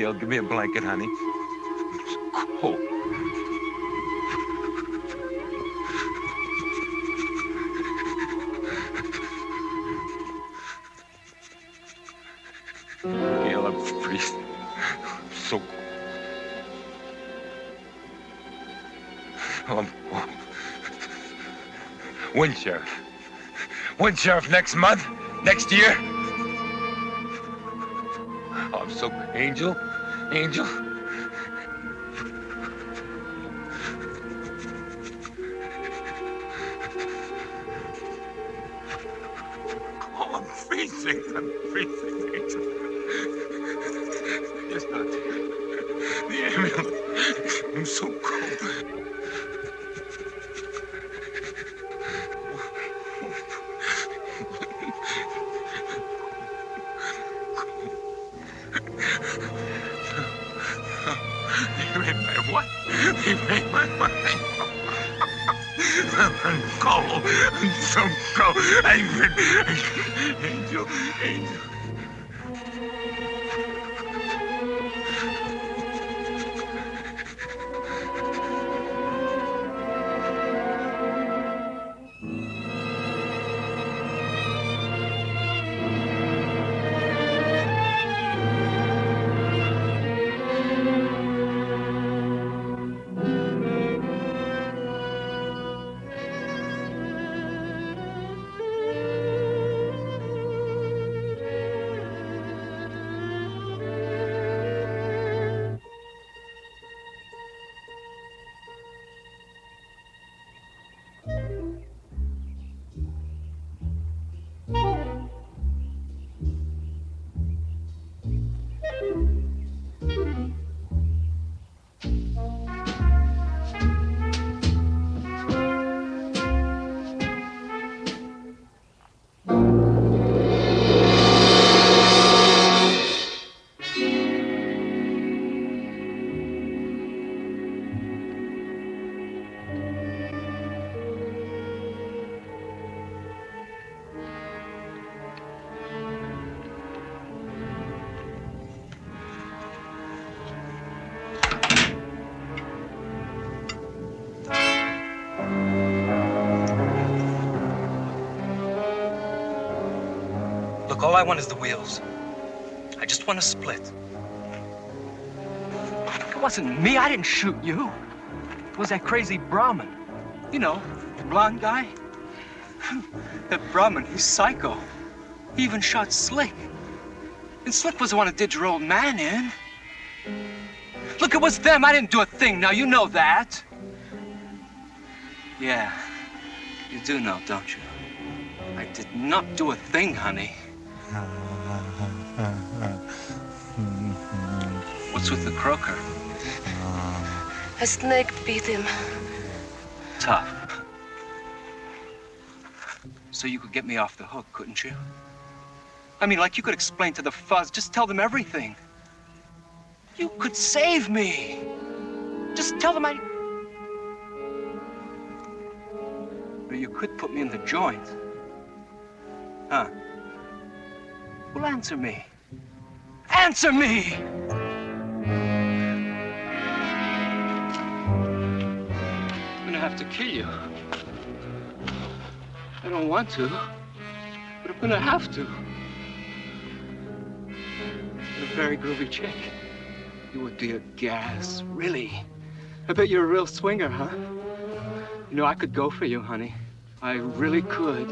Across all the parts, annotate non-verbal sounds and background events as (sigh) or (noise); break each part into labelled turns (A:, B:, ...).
A: Gail, give me a blanket, honey. It's cold. Gail, I'm freezing. I'm so cold. I'm cold. When, Sheriff? When, Sheriff? Next month? Next year? I'm so Angel, Angel.
B: All I want is the wheels. I just want to split. It wasn't me. I didn't shoot you. It was that crazy Brahmin. You know, the blonde guy. (sighs) that Brahmin, he's psycho. He even shot Slick. And Slick was the one who did your old man in. Look, it was them. I didn't do a thing. Now, you know that. Yeah, you do know, don't you? I did not do a thing, honey. What's with the croaker?
C: A snake bit him.
B: Tough. So you could get me off the hook, couldn't you? I mean, like you could explain to the fuzz, just tell them everything. You could save me. Just tell them I. Or you could put me in the joint. Huh? Well, answer me. Answer me! I'm gonna have to kill you. I don't want to, but I'm gonna have to. You're a very groovy chick. You would be a gas, really. I bet you're a real swinger, huh? You know, I could go for you, honey. I really could.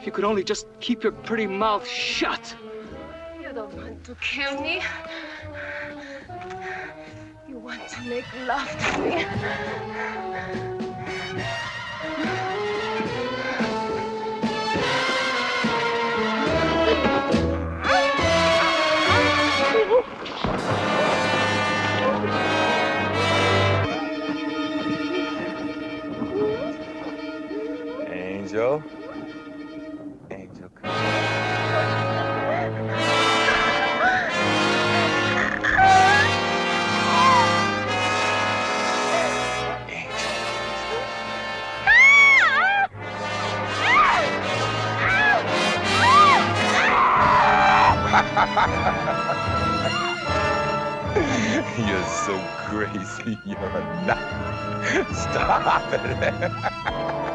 B: If you could only just keep your pretty mouth shut.
C: You don't want to kill me. You want to make love to me.
A: Angel. Angel, (laughs) You're so crazy. You're a nut. Stop it. (laughs)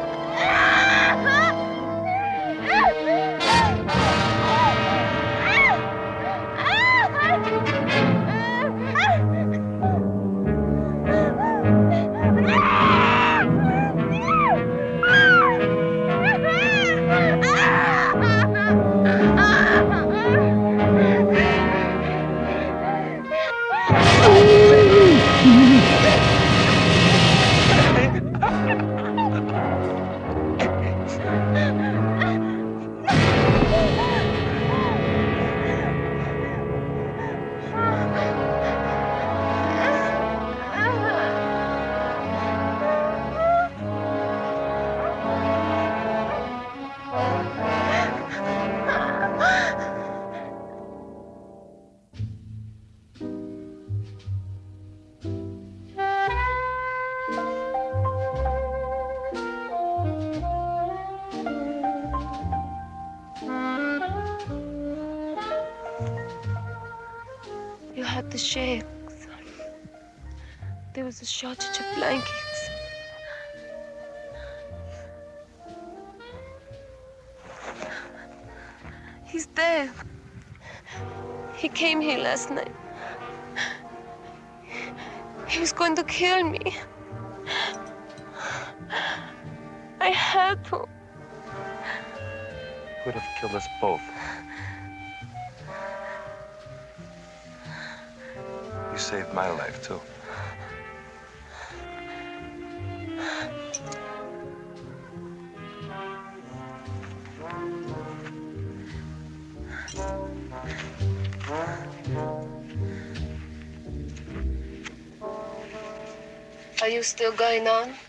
C: still going on?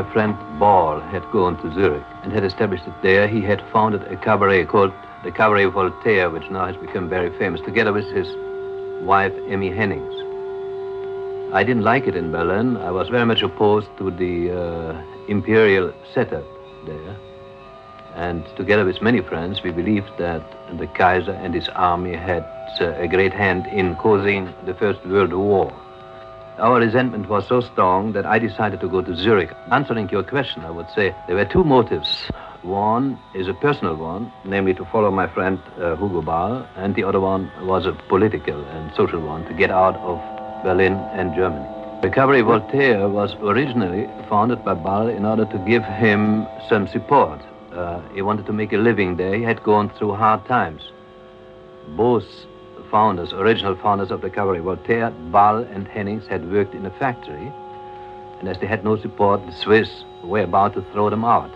D: My friend Ball had gone to Zurich and had established it there. He had founded a cabaret called the Cabaret Voltaire, which now has become very famous, together with his wife, Emmy Hennings. I didn't like it in Berlin. I was very much opposed to the uh, imperial setup there. And together with many friends, we believed that the Kaiser and his army had uh, a great hand in causing the First World War. Our resentment was so strong that I decided to go to Zurich. Answering your question, I would say there were two motives. One is a personal one, namely to follow my friend uh, Hugo Ball, and the other one was a political and social one, to get out of Berlin and Germany. Cabaret Voltaire was originally founded by Ball in order to give him some support. Uh, he wanted to make a living there. He had gone through hard times. Both founders, original founders of the Cabaret Voltaire, Ball and Hennings, had worked in a factory. And as they had no support, the Swiss were about to throw them out.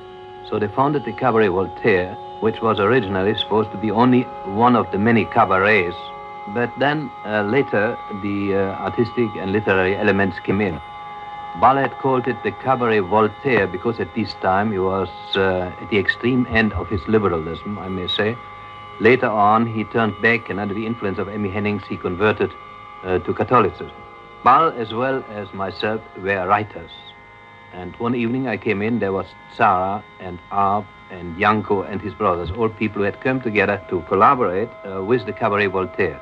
D: So they founded the Cabaret Voltaire, which was originally supposed to be only one of the many cabarets. But then uh, later, the uh, artistic and literary elements came in. Ball had called it the Cabaret Voltaire because at this time he was uh, at the extreme end of his liberalism, I may say. Later on, he turned back, and under the influence of Emmy Hennings, he converted uh, to Catholicism. Ball, as well as myself, were writers. And one evening I came in, there was Tzara and Arp and Janco and his brothers, all people who had come together to collaborate uh, with the Cabaret Voltaire.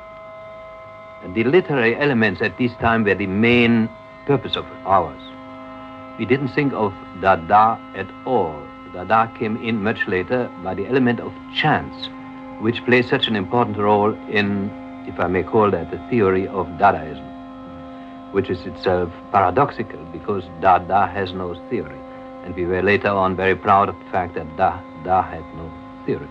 D: And the literary elements at this time were the main purpose of ours. We didn't think of Dada at all. Dada came in much later by the element of chance, which plays such an important role in, if I may call that, the theory of Dadaism, which is itself paradoxical because Dada has no theory. And we were later on very proud of the fact that Dada had no theory.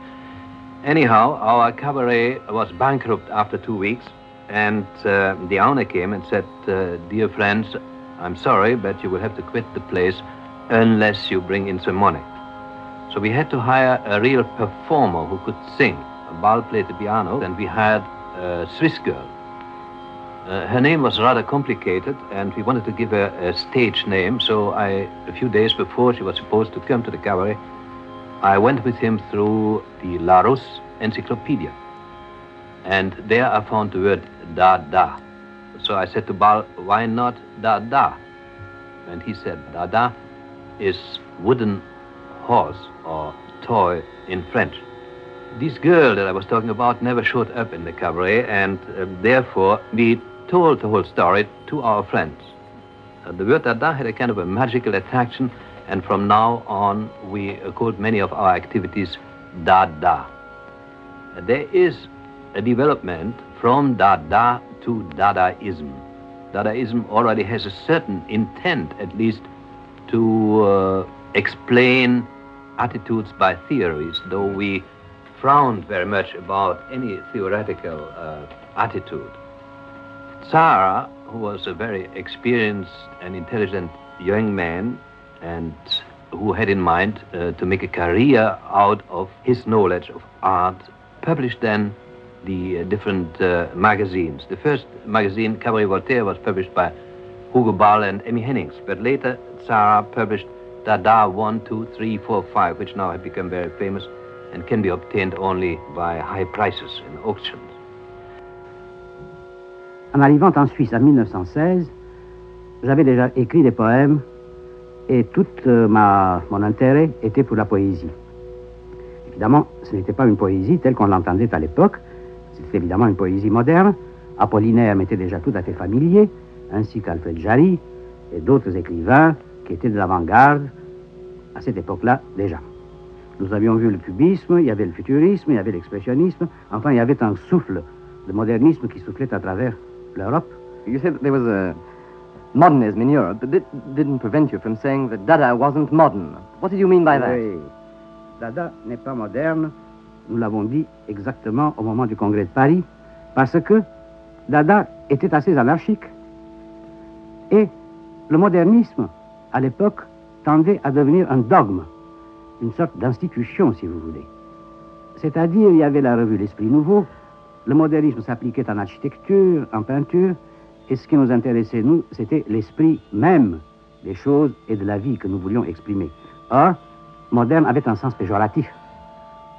D: Anyhow, our cabaret was bankrupt after two weeks, and uh, the owner came and said, uh, Dear friends, I'm sorry, but you will have to quit the place unless you bring in some money. So we had to hire a real performer who could sing. Ball played the piano, and we hired a Swiss girl. Uh, her name was rather complicated, and we wanted to give her a stage name. So I, a few days before she was supposed to come to the cabaret, I went with him through the Larousse Encyclopedia. And there I found the word da da. So I said to Ball, why not da da? And he said, da da is wooden horse or toy in French. This girl that I was talking about never showed up in the cabaret, and uh, therefore we told the whole story to our friends. Uh, the word Dada had a kind of a magical attraction, and from now on we uh, called many of our activities Dada. There is a development from Dada to Dadaism. Dadaism already has a certain intent, at least, to uh, explain attitudes by theories, though we frowned very much about any theoretical uh, attitude. Tzara, who was a very experienced and intelligent young man and who had in mind uh, to make a career out of his knowledge of art, published then the uh, different uh, magazines. The first magazine, Cabaret Voltaire, was published by Hugo Ball and Emmy Hennings, but later Tzara published Dada 1, 2, 3, 4, 5, which now have become very famous and can be obtained only by high prices in auctions.
E: En arrivant en Suisse en 1916, j'avais déjà écrit des poèmes et tout euh, mon intérêt était pour la poésie. Évidemment, ce n'était pas une poésie telle qu'on l'entendait à l'époque, c'était évidemment une poésie moderne. Apollinaire m'était déjà tout à fait familier, ainsi qu'Alfred Jarry et d'autres écrivains qui étaient de l'avant-garde à cette époque-là déjà. Nous avions vu le cubisme, il y avait le futurisme, il y avait l'expressionnisme, enfin il y avait un souffle de modernisme qui soufflait à travers l'Europe.
F: You said that there was a modernism in Europe, but that didn't prevent you from saying that Dada wasn't modern. What did you mean by that?
E: Oui. Dada n'est pas moderne, nous l'avons dit exactement au moment du congrès de Paris, parce que Dada était assez anarchique. Et le modernisme, à l'époque, tendait à devenir un dogme, une sorte d'institution, si vous voulez. C'est-à-dire, il y avait la revue L'Esprit Nouveau, le modernisme s'appliquait en architecture, en peinture, et ce qui nous intéressait, nous, c'était l'esprit même des choses et de la vie que nous voulions exprimer. Or, moderne avait un sens péjoratif.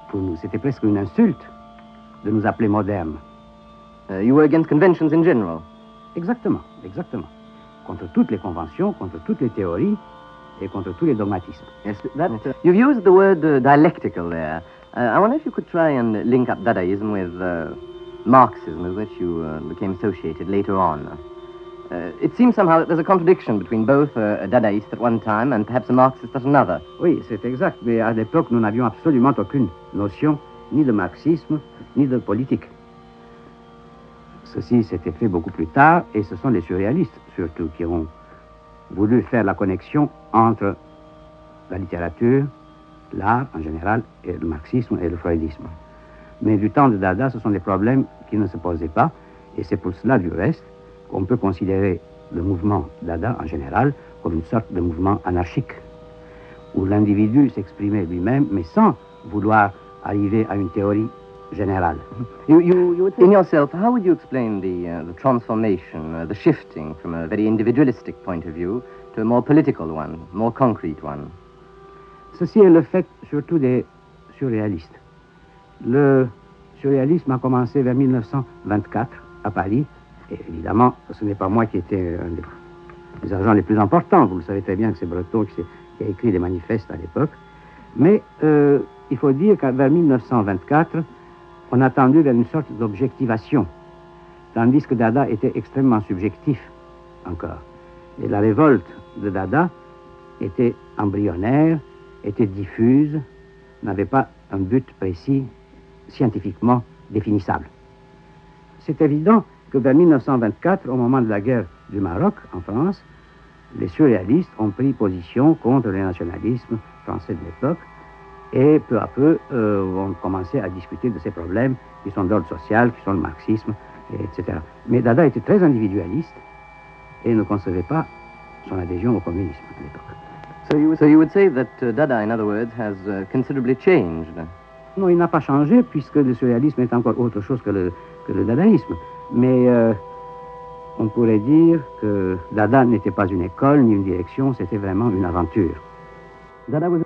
E: Pour nous, c'était presque une insulte de nous appeler modernes.
F: Uh, you were against conventions in general.
E: Exactement, exactement. Contre toutes les conventions, contre toutes les théories et contre tous les dogmatismes.
F: Yes, that, uh, you've used the word uh, dialectical there. Uh, I wonder if you could try and link up Dadaism with uh, Marxism, with which you uh, became associated later on. Uh, it seems somehow that there's a contradiction between both uh, a Dadaist at one time and perhaps a Marxist at another.
E: Oui, c'est exact, mais à l'époque, nous n'avions absolument aucune notion ni de marxisme, ni de politique. Ceci s'était fait beaucoup plus tard, et ce sont les surréalistes, surtout, qui ont voulu faire la connexion entre la littérature, l'art en général, et le marxisme et le freudisme. Mais du temps de Dada, ce sont des problèmes qui ne se posaient pas, et c'est pour cela, du reste, qu'on peut considérer le mouvement Dada en général comme une sorte de mouvement anarchique, où l'individu s'exprimait lui-même, mais sans vouloir arriver à une théorie générale. (laughs)
F: You, you, you would in yourself, how would you explain the, uh, the transformation, uh, the shifting from a very individualistic point of view to a more political one, more concrete one?
E: Ceci est le fait surtout des surréalistes. Le surréalisme a commencé vers 1924 à Paris. Et évidemment, ce n'est pas moi qui étais un des, des agents les plus importants. Vous le savez très bien que c'est Breton qui, qui, a écrit des manifestes à l'époque. Mais euh, il faut dire qu'à vers 1924, on a tendu vers une sorte d'objectivation, tandis que Dada était extrêmement subjectif encore. Et la révolte de Dada était embryonnaire, était diffuse, n'avait pas un but précis, scientifiquement définissable. C'est évident que vers 1924, au moment de la guerre du Maroc en France, les surréalistes ont pris position contre le nationalisme français de l'époque et peu à peu euh, ont commencé à discuter de ces problèmes qui sont d'ordre social, qui sont le marxisme, etc. Mais Dada était très individualiste et ne concevait pas son adhésion au communisme à l'époque.
F: So you, so you would say that uh, Dada, in other words, has uh, considerably changed?
E: Non, il n'a pas changé puisque le surréalisme est encore autre chose que le, que le dadaïsme. Mais euh, on pourrait dire que Dada n'était pas une école ni une direction, c'était vraiment une aventure.
F: Dada was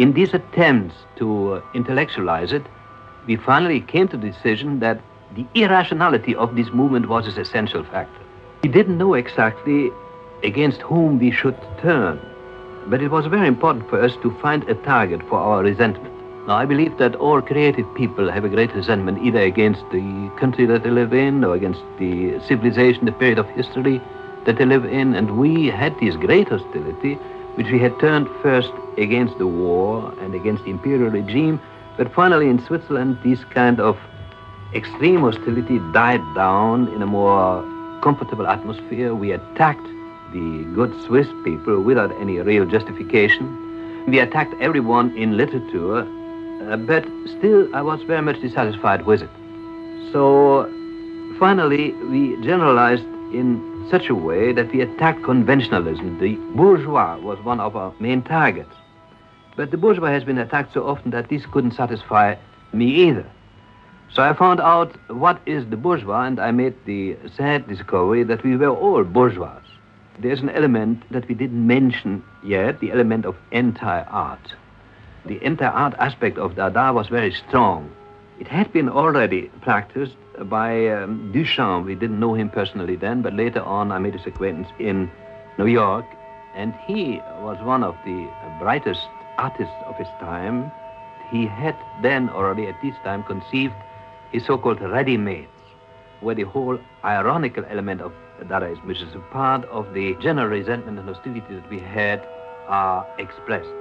D: In these attempts to uh, intellectualize it, we finally came to the decision that the irrationality of this movement was its essential factor. We didn't know exactly against whom we should turn, but it was very important for us to find a target for our resentment. Now, I believe that all creative people have a great resentment either against the country that they live in or against the civilization, the period of history that they live in, and we had this great hostility which we had turned first against the war and against the imperial regime, but finally in Switzerland, this kind of extreme hostility died down in a more comfortable atmosphere. We attacked the good Swiss people without any real justification. We attacked everyone in literature, uh, but still I was very much dissatisfied with it. So finally, we generalized in such a way that we attacked conventionalism. The bourgeois was one of our main targets. But the bourgeois has been attacked so often that this couldn't satisfy me either. So I found out what is the bourgeois, and I made the sad discovery that we were all bourgeois. There's an element that we didn't mention yet, the element of anti-art. The anti-art aspect of Dada was very strong. It had been already practiced by um, Duchamp. We didn't know him personally then, but later on I made his acquaintance in New York, and he was one of the brightest artists of his time. He had then already at this time conceived his so-called ready-mades, where the whole ironical element of Dadaism, which is a part of the general resentment and hostility that we had, are expressed.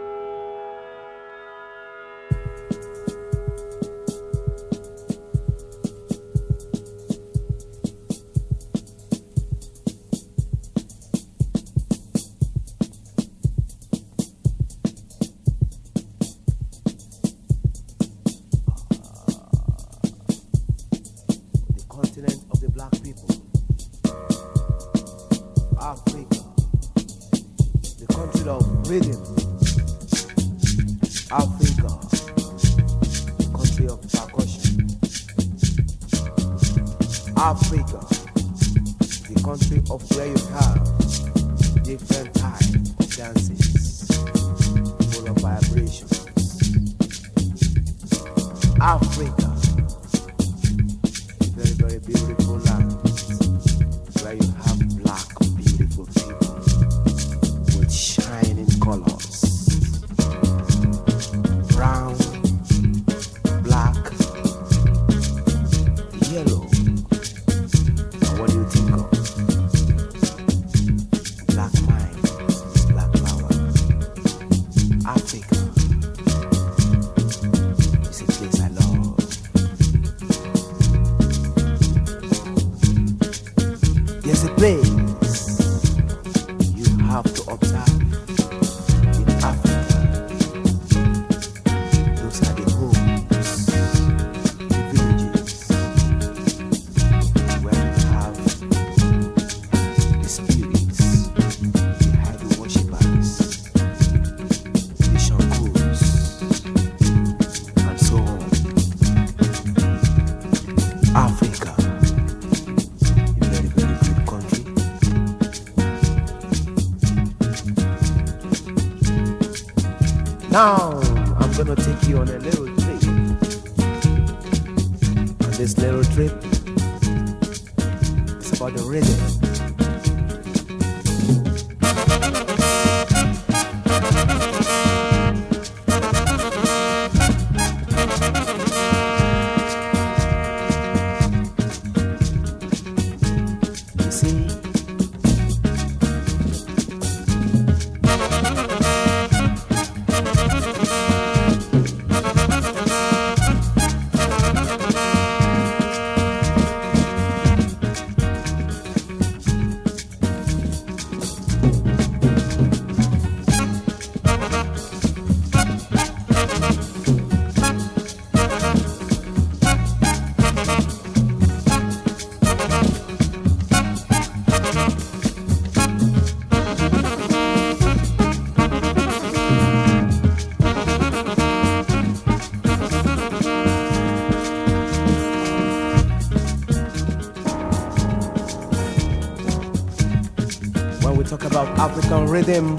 G: On rhythm,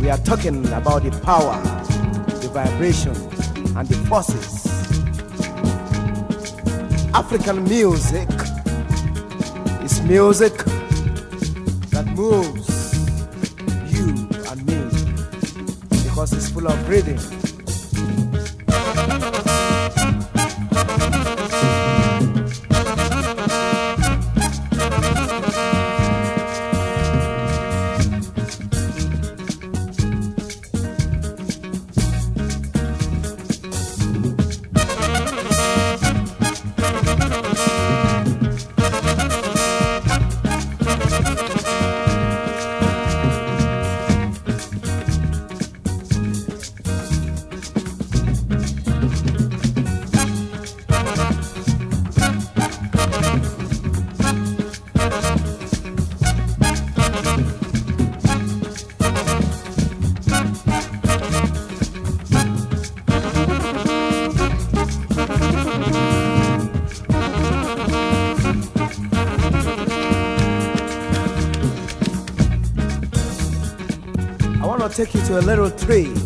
G: we are talking about the power, the vibration, and the forces. African music is music that moves you and me because it's full of rhythm. take you to a little tree.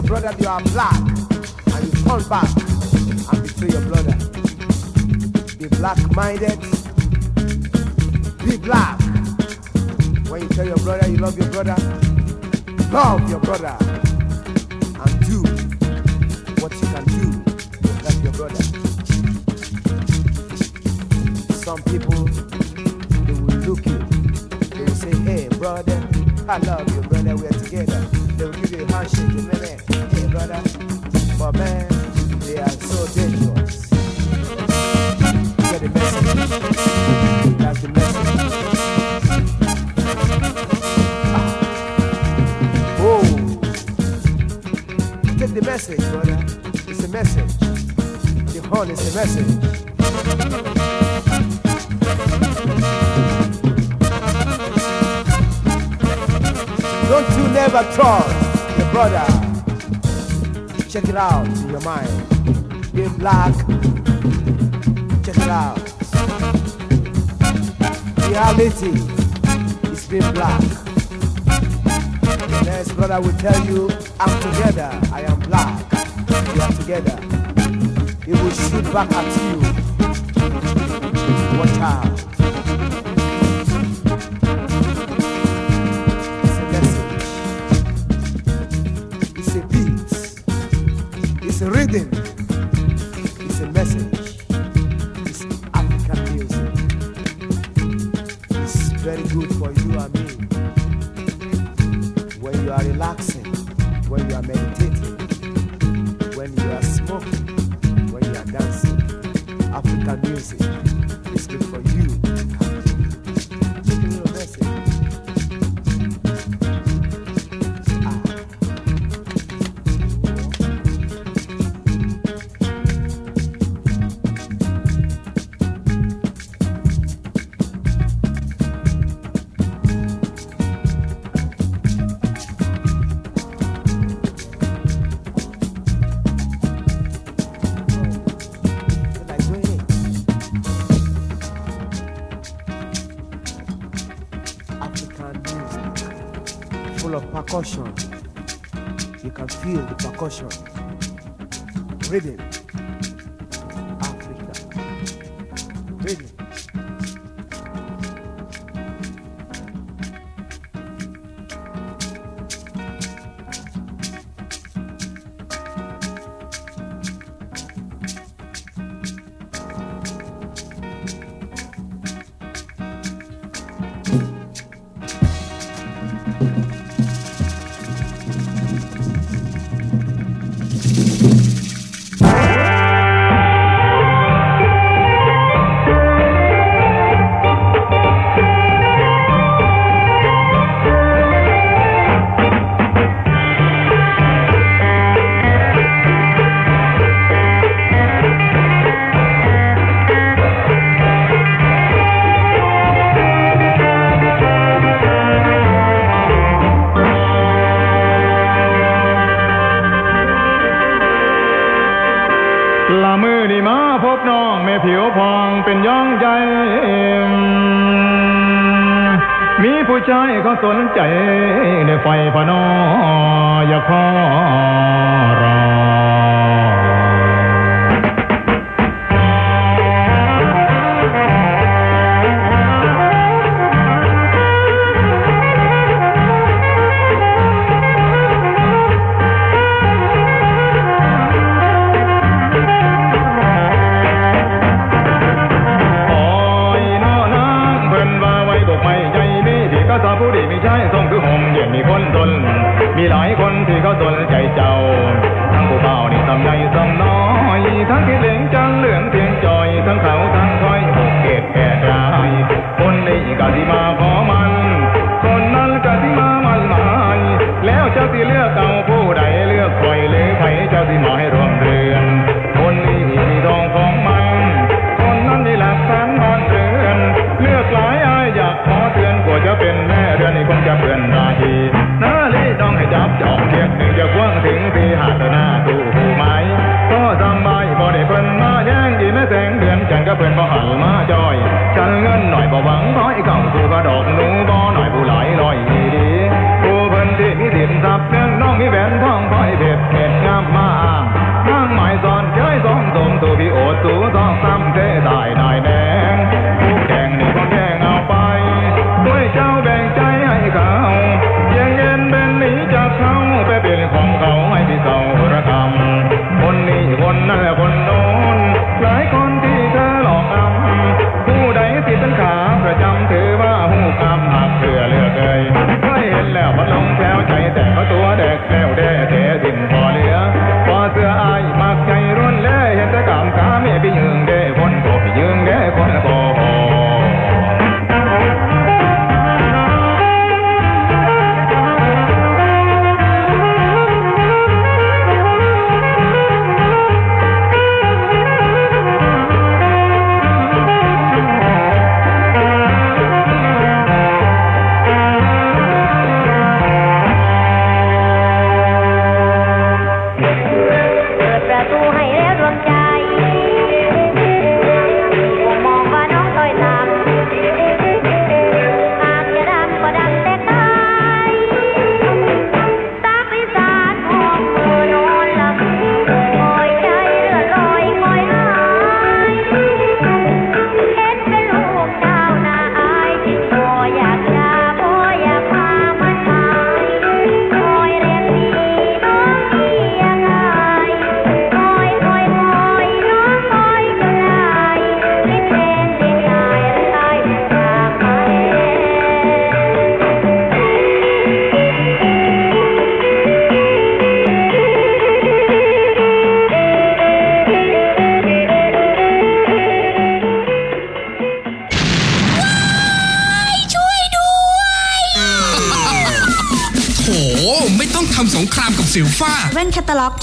G: Your brother you are black and you turn back and betray your brother. Be black-minded. Be black. When you tell your brother you love your brother, love your brother and do what you can do to help your brother. Some people they will look you, they will say, Hey brother, I love you, brother, we're together. They will give you a handshake Is a message. Don't you never trust your brother. Check it out in your mind. Being black. Check it out. Reality is being black. The next brother will tell you, I'm together, I am black. We are together. He will shoot back at you. Watch out. It's a message. It's a beat. It's a rhythm. It's a message. It's African music. It's very good for you and me when you are relaxing, when you are meditating, feel the percussion. Rhythm. ละ
H: มือนี่มาพบน้องแม่ผิวพองเป็นย่องใจ มีผู้ชายเขาสนใจในไฟพนออย่าขอรอ আমি வேண்டாம்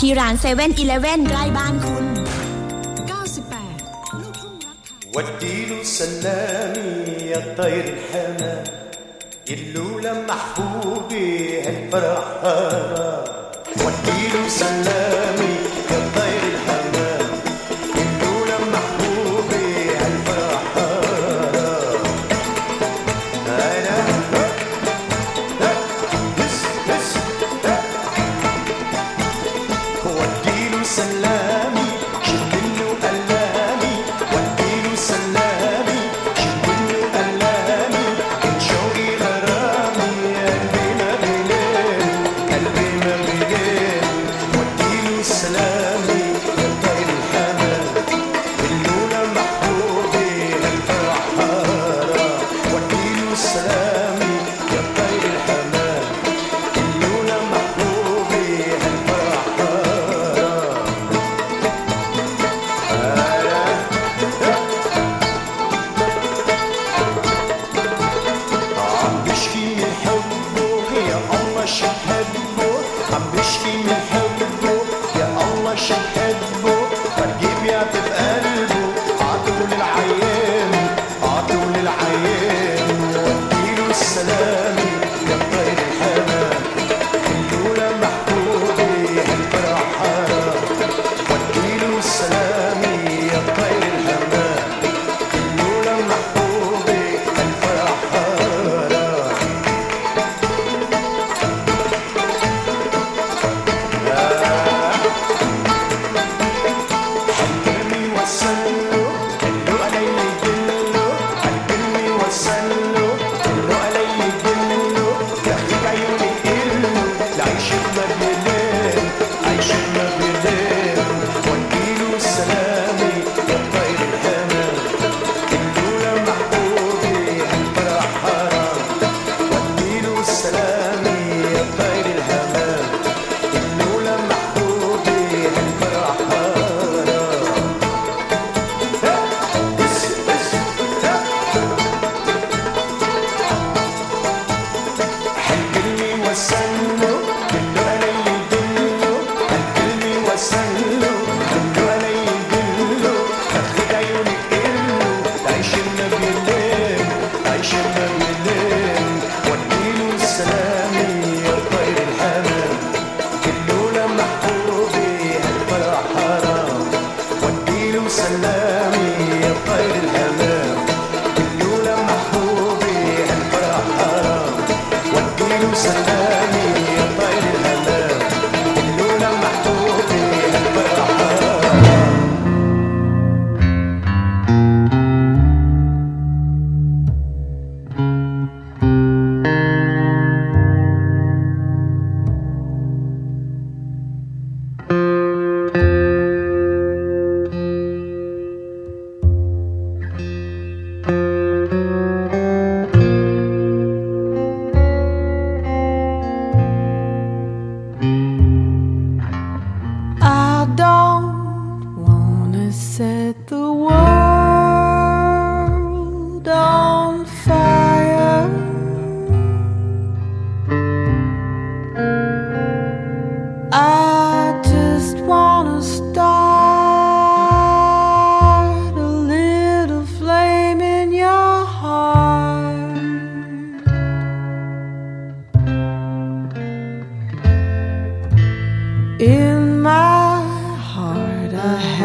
H: ที่ร้าน7 e เ e ่ e อ
I: เใกล้บ้านคุณ 98 ลูก
J: ทุ่งรัก
K: ไทย
L: وديله سلامي يا طير الحمام اللولة محبوبي هالفرحانة وديله سلامي
M: In my heart,
N: I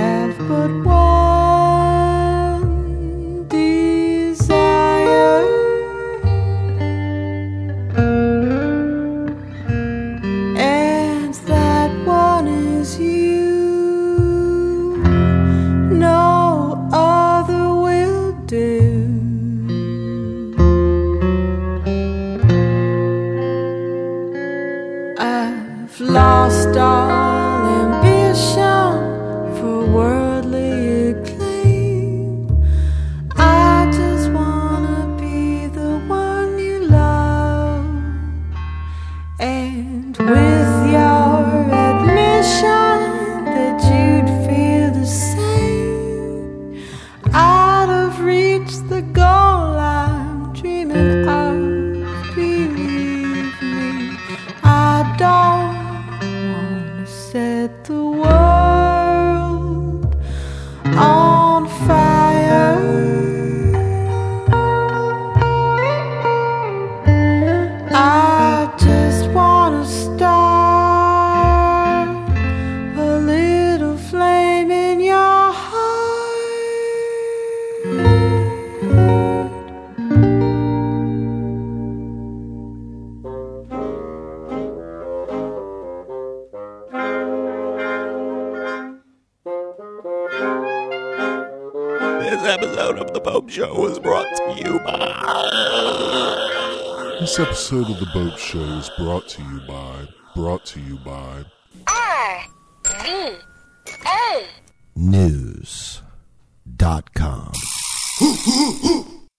N: episode of The Boat Show is brought to you by, brought to you by.